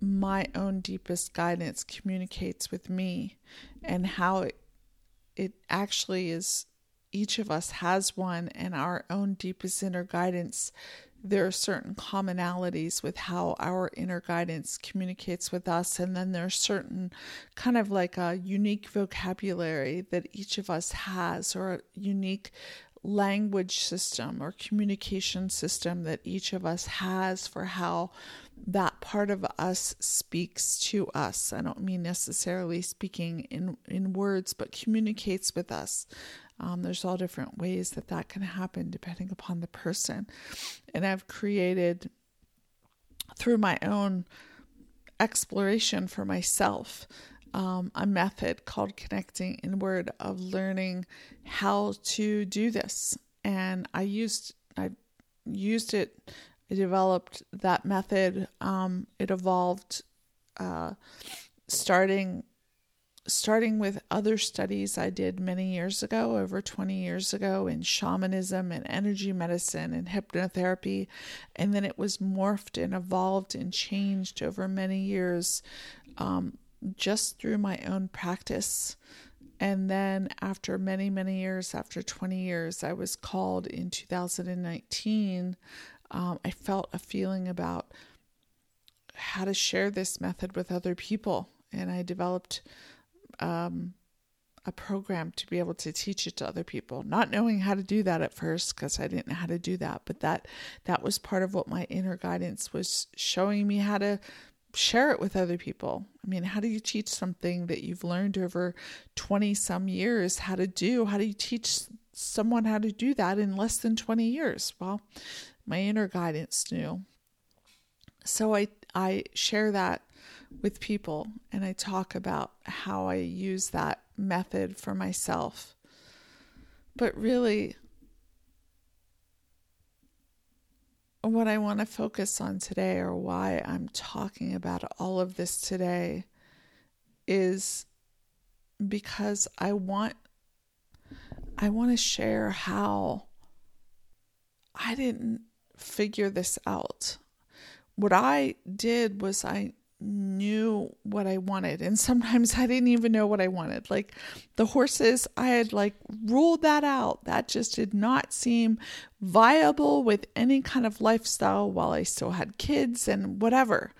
my own deepest guidance communicates with me and how it it actually is each of us has one and our own deepest inner guidance there are certain commonalities with how our inner guidance communicates with us and then there's certain kind of like a unique vocabulary that each of us has or a unique language system or communication system that each of us has for how that part of us speaks to us. I don't mean necessarily speaking in, in words, but communicates with us. Um, there's all different ways that that can happen depending upon the person. And I've created through my own exploration for myself um, a method called connecting inward of learning how to do this. And I used I used it. I developed that method. Um, it evolved uh, starting starting with other studies I did many years ago, over 20 years ago, in shamanism and energy medicine and hypnotherapy. And then it was morphed and evolved and changed over many years um, just through my own practice. And then, after many, many years, after 20 years, I was called in 2019. Um, I felt a feeling about how to share this method with other people. And I developed um, a program to be able to teach it to other people. Not knowing how to do that at first because i didn't know how to do that but that that was part of what my inner guidance was showing me how to share it with other people. I mean how do you teach something that you've learned over 20 some years how to do? How do you teach someone how to do that in less than 20 years? Well my inner guidance knew. So i i share that with people and I talk about how I use that method for myself. But really, what I want to focus on today, or why I'm talking about all of this today, is because I want I want to share how I didn't figure this out. What I did was I knew what I wanted. And sometimes I didn't even know what I wanted. Like the horses, I had like ruled that out. That just did not seem viable with any kind of lifestyle while I still had kids and whatever.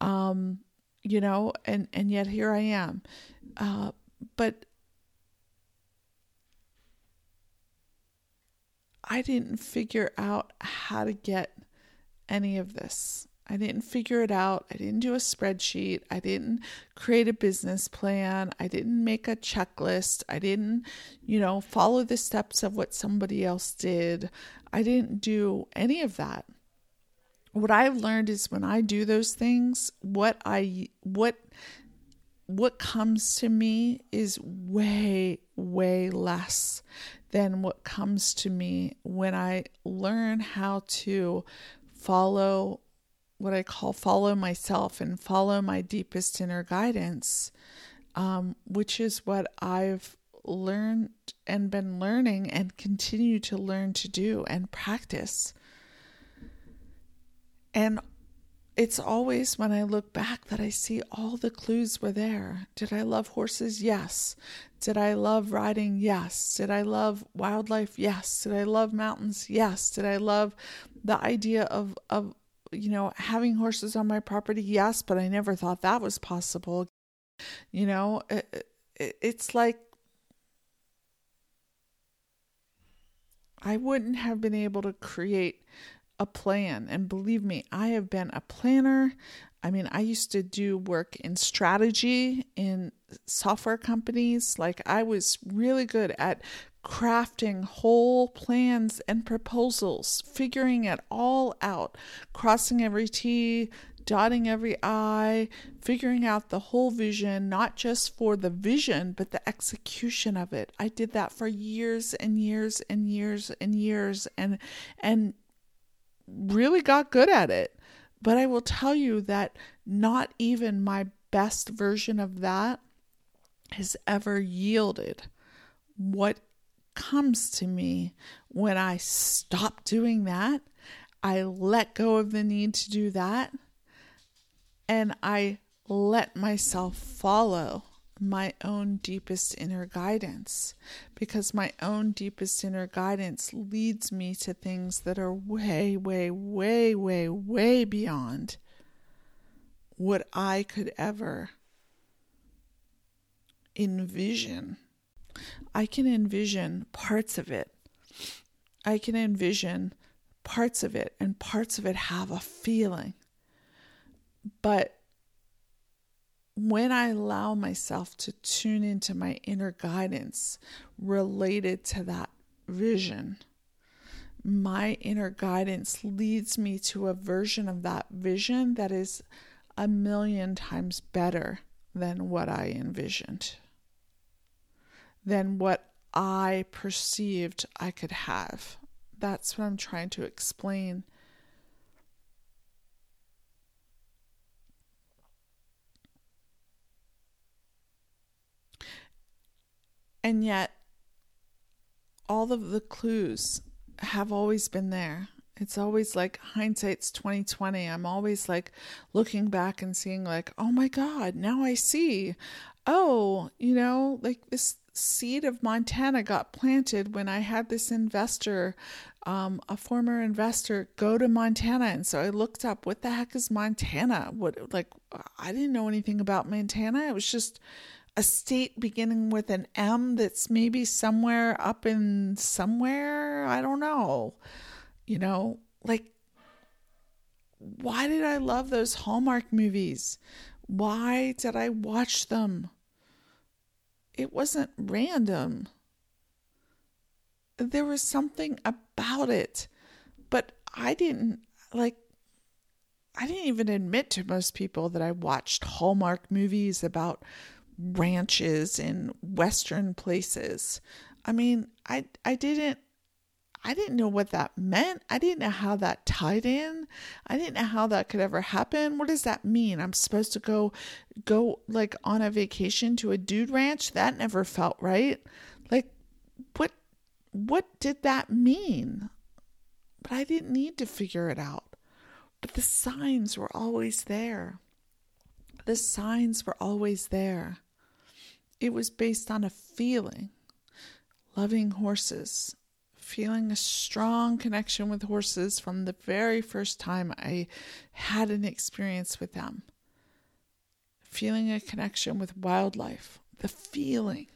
Um, you know, and and yet here I am. Uh, but I didn't figure out how to get any of this. I didn't figure it out. I didn't do a spreadsheet. I didn't create a business plan. I didn't make a checklist. I didn't, you know, follow the steps of what somebody else did. I didn't do any of that. What I've learned is when I do those things, what I what what comes to me is way way less than what comes to me when I learn how to follow what I call follow myself and follow my deepest inner guidance, um, which is what I've learned and been learning and continue to learn to do and practice. And it's always when I look back that I see all the clues were there. Did I love horses? Yes. Did I love riding? Yes. Did I love wildlife? Yes. Did I love mountains? Yes. Did I love the idea of, of you know, having horses on my property, yes, but I never thought that was possible. You know, it, it, it's like I wouldn't have been able to create a plan. And believe me, I have been a planner. I mean, I used to do work in strategy in software companies. Like, I was really good at crafting whole plans and proposals, figuring it all out, crossing every T, dotting every I, figuring out the whole vision, not just for the vision, but the execution of it. I did that for years and years and years and years and and really got good at it. But I will tell you that not even my best version of that has ever yielded what comes to me when I stop doing that. I let go of the need to do that and I let myself follow my own deepest inner guidance because my own deepest inner guidance leads me to things that are way, way, way, way, way beyond what I could ever envision. I can envision parts of it. I can envision parts of it, and parts of it have a feeling. But when I allow myself to tune into my inner guidance related to that vision, my inner guidance leads me to a version of that vision that is a million times better than what I envisioned, than what I perceived I could have. That's what I'm trying to explain And yet, all of the clues have always been there. It's always like hindsight's 2020. I'm always like looking back and seeing like, "Oh my god, now I see." Oh, you know, like this seed of Montana got planted when I had this investor, um, a former investor, go to Montana. And so I looked up what the heck is Montana? What, like, I didn't know anything about Montana. It was just a state beginning with an M that's maybe somewhere up in somewhere. I don't know. You know, like, why did I love those Hallmark movies? Why did I watch them? It wasn't random. There was something about it, but I didn't like. I didn't even admit to most people that I watched Hallmark movies about ranches in western places. I mean, I I didn't I didn't know what that meant. I didn't know how that tied in. I didn't know how that could ever happen. What does that mean? I'm supposed to go go like on a vacation to a dude ranch? That never felt right. Like what what did that mean? But I didn't need to figure it out. But the signs were always there. The signs were always there. It was based on a feeling loving horses, feeling a strong connection with horses from the very first time I had an experience with them, feeling a connection with wildlife, the feeling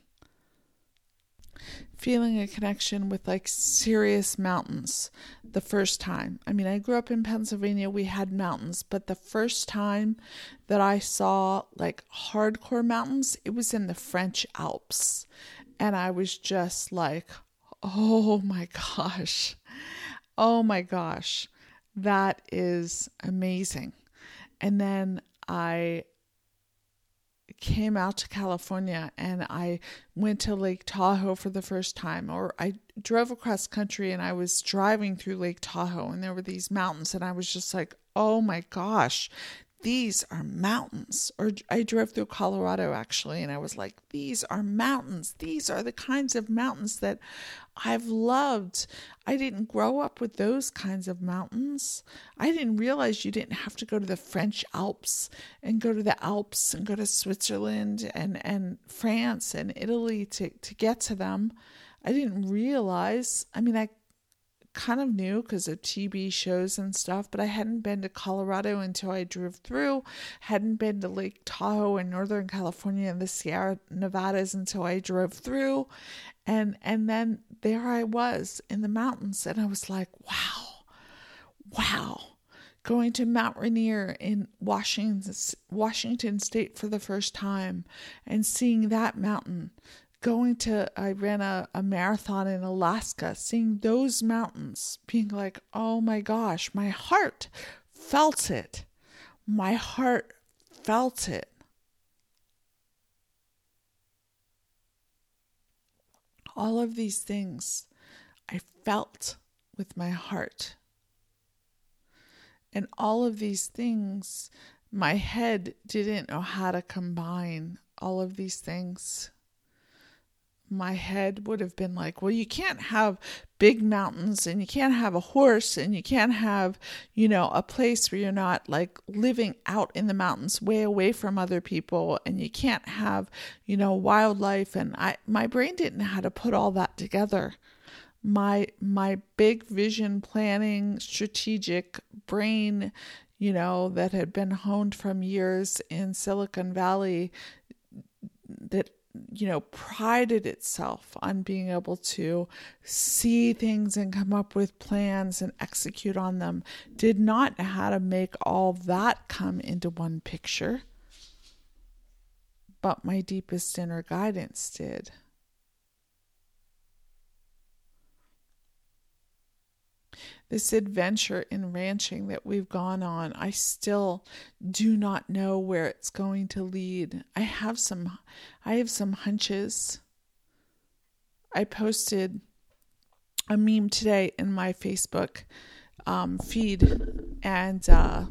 feeling a connection with like serious mountains the first time. I mean, I grew up in Pennsylvania, we had mountains, but the first time that I saw like hardcore mountains, it was in the French Alps. And I was just like, oh my gosh, oh my gosh, that is amazing. And then I came out to California and I went to Lake Tahoe for the first time, or I drove across country and I was driving through Lake Tahoe and there were these mountains, and I was just like, oh my gosh, these are mountains. Or I drove through Colorado actually, and I was like, these are mountains. These are the kinds of mountains that I've loved. I didn't grow up with those kinds of mountains. I didn't realize you didn't have to go to the French Alps and go to the Alps and go to Switzerland and, and France and Italy to, to get to them. I didn't realize. I mean, I kind of knew because of TV shows and stuff, but I hadn't been to Colorado until I drove through, hadn't been to Lake Tahoe in Northern California and the Sierra Nevadas until I drove through. And and then there I was in the mountains and I was like, wow. Wow. going to Mount Rainier in Washington, Washington State for the first time and seeing that mountain. Going to, I ran a, a marathon in Alaska, seeing those mountains, being like, oh my gosh, my heart felt it. My heart felt it. All of these things I felt with my heart. And all of these things, my head didn't know how to combine all of these things. My head would have been like, well, you can't have big mountains and you can't have a horse and you can't have, you know, a place where you're not like living out in the mountains way away from other people and you can't have, you know, wildlife. And I my brain didn't know how to put all that together. My my big vision planning strategic brain you know that had been honed from years in silicon valley that you know prided itself on being able to see things and come up with plans and execute on them. Did not know how to make all that come into one picture. But my deepest inner guidance did this adventure in ranching that we've gone on, I still do not know where it's going to lead. I have some I have some hunches. I posted a meme today in my Facebook um, feed, and uh,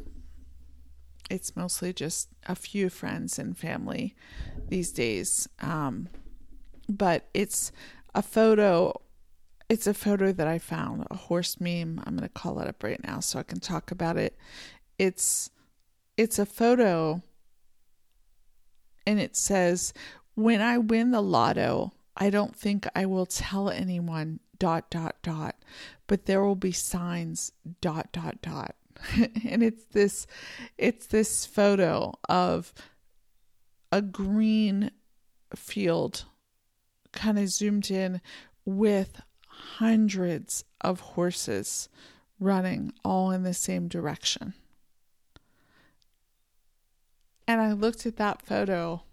it's mostly just a few friends and family these days. Um, but it's a photo it's a photo that I found, a horse meme. I'm going to call it up right now so I can talk about it. It's it's a photo and it says, "When I win the lotto, I don't think I will tell anyone dot dot dot, but there will be signs dot dot dot." and it's this it's this photo of a green field kind of zoomed in with hundreds of horses running all in the same direction. And I looked at that photo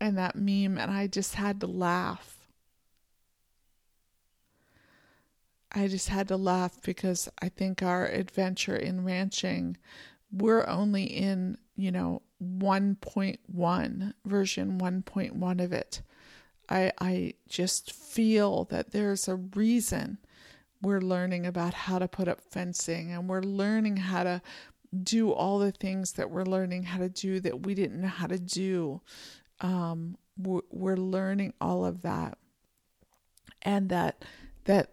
and that meme and I just had to laugh. I just had to laugh because I think our adventure in ranching, we're only in, you know, 1.1, version 1.1 of it. I, I just feel that there's a reason we're learning about how to put up fencing and we're learning how to do all the things that we're learning how to do that we didn't know how to do. Um, we're, we're learning all of that, and that that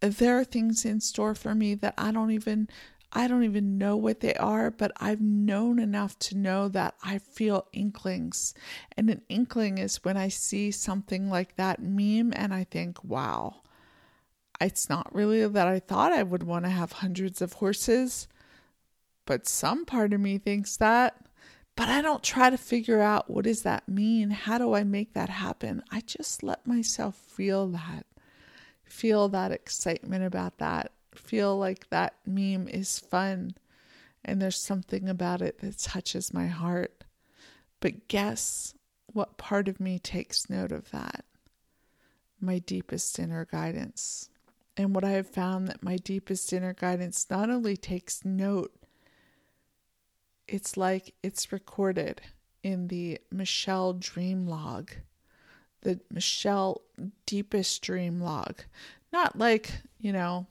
there are things in store for me that I don't even I don't even know what they are, but I've known enough to know that I feel inklings. And an inkling is when I see something like that meme and I think, wow, it's not really that I thought I would want to have hundreds of horses, but some part of me thinks that. But I don't try to figure out what does that mean? How do I make that happen? I just let myself feel that. Feel that excitement about that feel like that meme is fun and there's something about it that touches my heart. But guess what part of me takes note of that? My deepest inner guidance. And what I have found that my deepest inner guidance not only takes note, it's like it's recorded in the Michelle dream log, the Michelle deepest dream log. Not like, you know,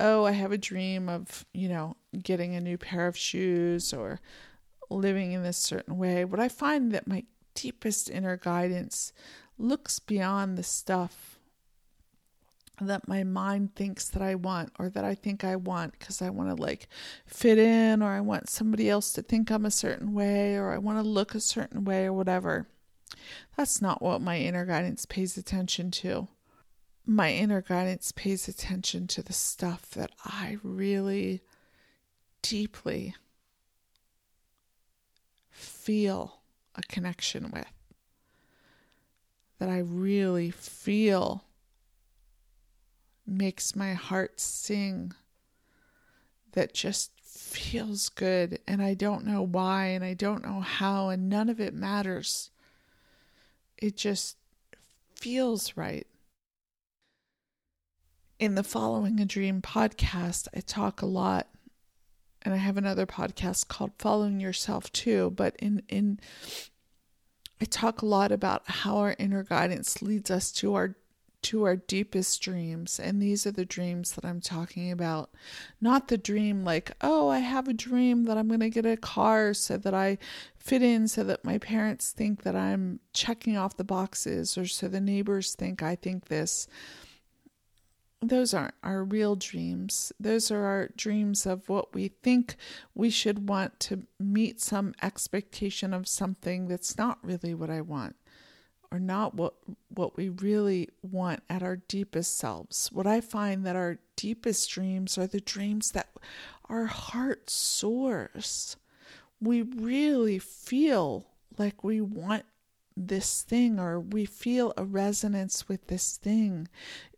oh, I have a dream of, you know, getting a new pair of shoes or living in this certain way. But I find that my deepest inner guidance looks beyond the stuff that my mind thinks that I want or that I think I want because I want to like fit in or I want somebody else to think I'm a certain way or I want to look a certain way or whatever. That's not what my inner guidance pays attention to my inner guidance pays attention to the stuff that I really deeply feel a connection with, that I really feel makes my heart sing, that just feels good and I don't know why and I don't know how and none of it matters. It just feels right. In the Following a Dream podcast, I talk a lot and I have another podcast called Following Yourself too, but in in I talk a lot about how our inner guidance leads us to our to our deepest dreams. And these are the dreams that I'm talking about. Not the dream like, oh, I have a dream that I'm going to get a car so that I fit in, so that my parents think that I'm checking off the boxes, or so the neighbors think I think this. Those aren't our real dreams. Those are our dreams of what we think we should want to meet some expectation of something that's not really what I want or not what what we really want at our deepest selves. What I find that our deepest dreams are the dreams that our heart soars. We really feel like we want this thing or we feel a resonance with this thing.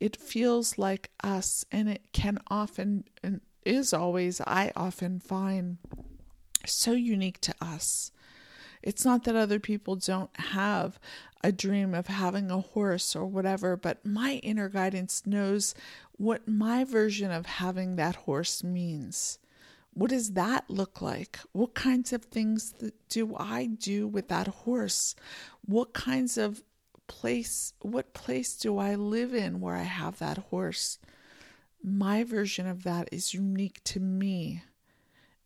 It feels like us and it can often and is always I often find so unique to us. It's not that other people don't have a dream of having a horse or whatever, but my inner guidance knows what my version of having that horse means. What does that look like? What kinds of things do I do with that horse? What kinds of place, what place do I live in where I have that horse? My version of that is unique to me.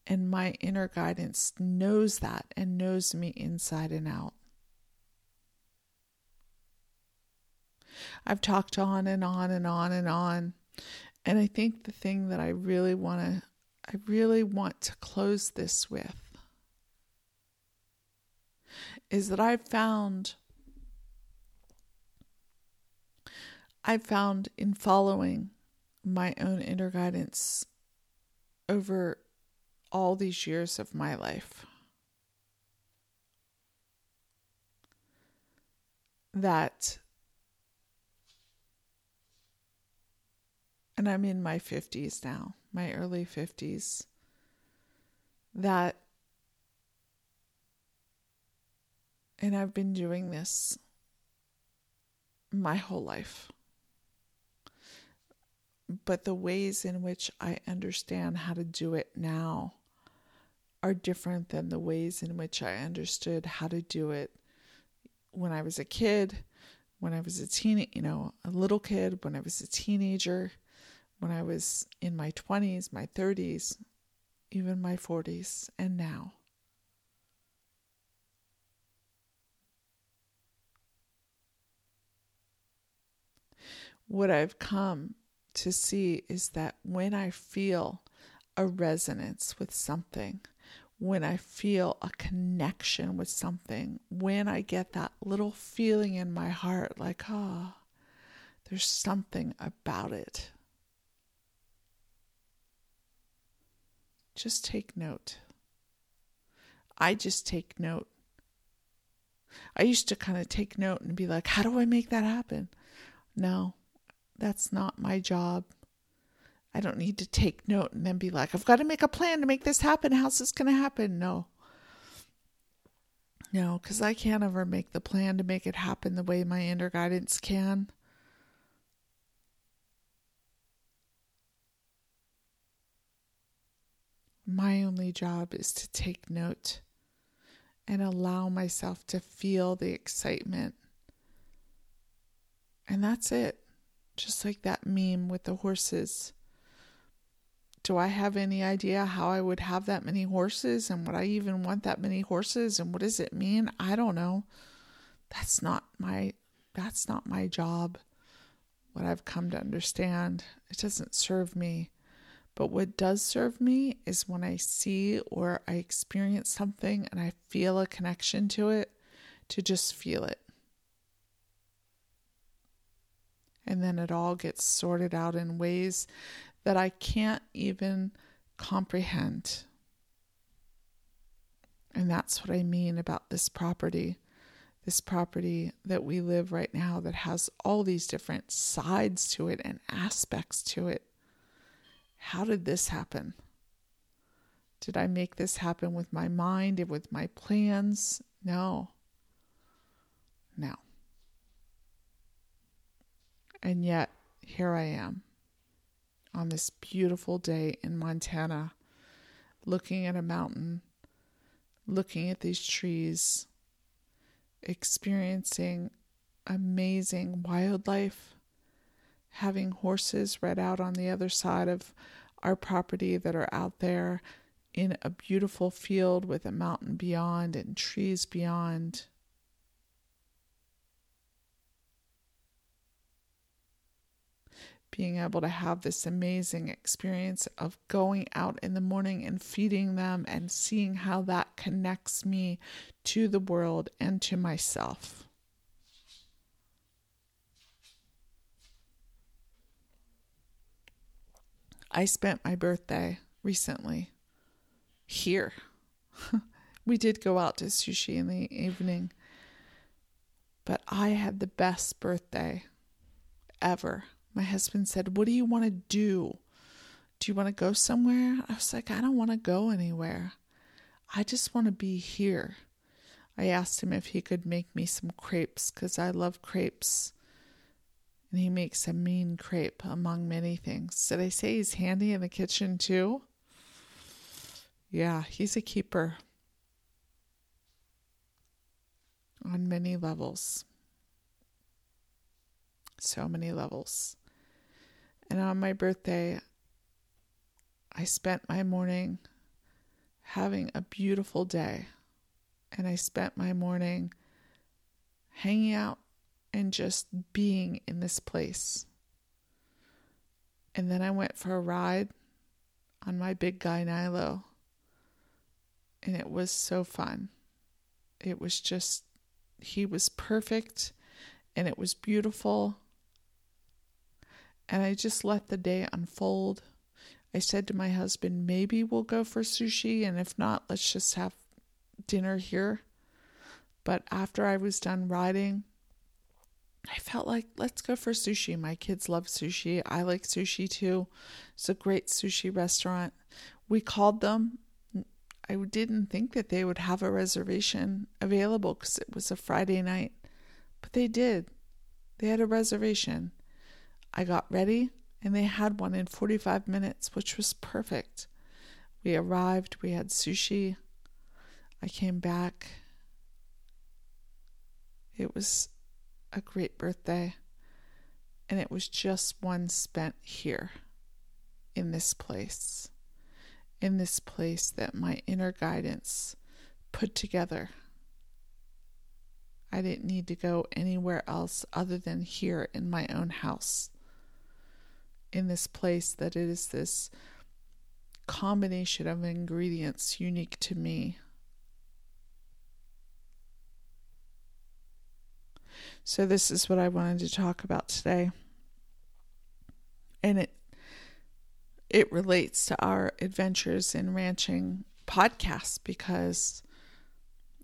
And my inner guidance knows that and knows me inside and out. I've talked on and on and on and on. And I think the thing that I really want to I really want to close this with is that I've found I've found in following my own inner guidance over all these years of my life. That, and I'm in my 50s now, my early 50s, that, and I've been doing this my whole life. But the ways in which I understand how to do it now are different than the ways in which I understood how to do it when I was a kid, when I was a teen, you know, a little kid, when I was a teenager, when I was in my 20s, my 30s, even my 40s, and now. What I've come to see is that when I feel a resonance with something, when I feel a connection with something, when I get that little feeling in my heart like, oh, there's something about it. Just take note. I just take note. I used to kind of take note and be like, how do I make that happen? No, that's not my job. I don't need to take note and then be like, I've got to make a plan to make this happen. How's this going to happen? No. No, because I can't ever make the plan to make it happen the way my inner guidance can. My only job is to take note and allow myself to feel the excitement. And that's it. Just like that meme with the horses. Do I have any idea how I would have that many horses and would I even want that many horses and what does it mean? I don't know. That's not my that's not my job. What I've come to understand, it doesn't serve me. But what does serve me is when I see or I experience something and I feel a connection to it, to just feel it. And then it all gets sorted out in ways that I can't even comprehend. And that's what I mean about this property. This property that we live right now that has all these different sides to it and aspects to it. How did this happen? Did I make this happen with my mind and with my plans? No. No. And yet, here I am on this beautiful day in Montana, looking at a mountain, looking at these trees, experiencing amazing wildlife, having horses read out on the other side of our property that are out there in a beautiful field with a mountain beyond and trees beyond. Being able to have this amazing experience of going out in the morning and feeding them and seeing how that connects me to the world and to myself. I spent my birthday recently here. we did go out to sushi in the evening, but I had the best birthday ever. My husband said, What do you want to do? Do you want to go somewhere? I was like, I don't want to go anywhere. I just want to be here. I asked him if he could make me some crepes because I love crepes and he makes a mean crepe among many things. Did I say he's handy in the kitchen too? Yeah, he's a keeper on many levels. So many levels. And on my birthday, I spent my morning having a beautiful day. And I spent my morning hanging out and just being in this place. And then I went for a ride on my big guy Nilo. And it was so fun. It was just, he was perfect and it was beautiful. And I just let the day unfold. I said to my husband, maybe we'll go for sushi, and if not, let's just have dinner here. But after I was done riding, I felt like let's go for sushi. My kids love sushi. I like sushi too. It's a great sushi restaurant. We called them. I didn't think that they would have a reservation available because it was a Friday night, but they did. They had a reservation. I got ready and they had one in 45 minutes, which was perfect. We arrived, we had sushi. I came back. It was a great birthday, and it was just one spent here in this place, in this place that my inner guidance put together. I didn't need to go anywhere else other than here in my own house, in this place that it is this combination of ingredients unique to me So this is what I wanted to talk about today. And it it relates to our adventures in ranching podcast because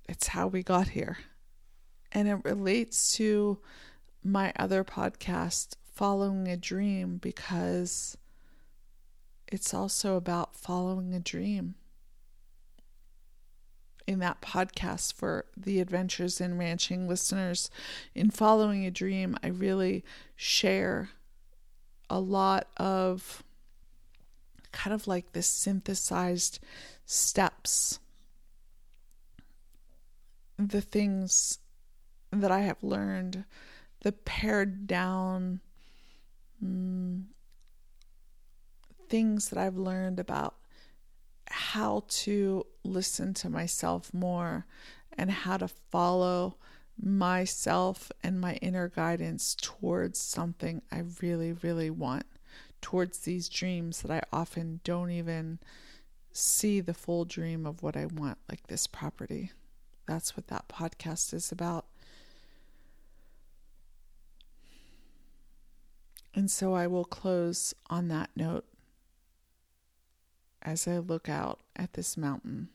it's how we got here. And it relates to my other podcast, Following a Dream, because it's also about following a dream in that podcast for the Adventures in Ranching listeners. In Following a Dream, I really share a lot of kind of like the synthesized steps, the things that I have learned, the pared down mm, things that I've learned about how to listen to myself more and how to follow myself and my inner guidance towards something I really, really want, towards these dreams that I often don't even see the full dream of what I want, like this property. That's what that podcast is about. And so I will close on that note as I look out at this mountain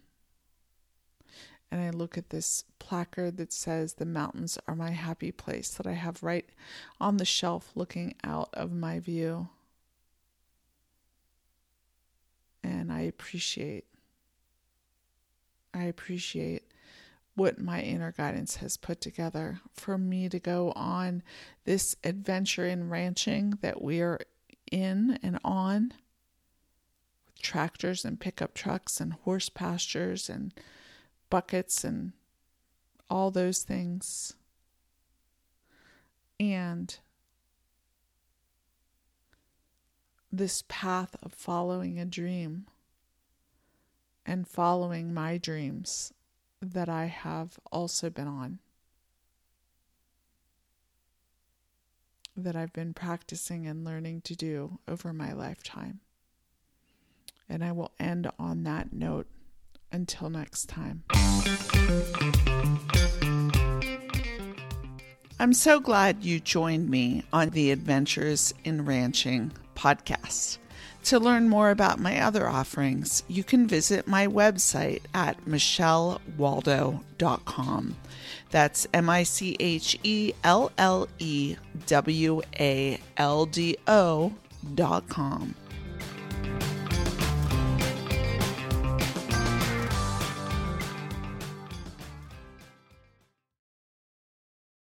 and I look at this placard that says, The mountains are my happy place, that I have right on the shelf looking out of my view. And I appreciate I appreciate what my inner guidance has put together for me to go on this adventure in ranching that we are in and on tractors and pickup trucks and horse pastures and buckets and all those things. And this path of following a dream and following my dreams that I have also been on, that I've been practicing and learning to do over my lifetime. And I will end on that note until next time. I'm so glad you joined me on the Adventures in Ranching podcast. To learn more about my other offerings, you can visit my website at michellewaldo.com. That's M I C H E L L E W A L D O dot com.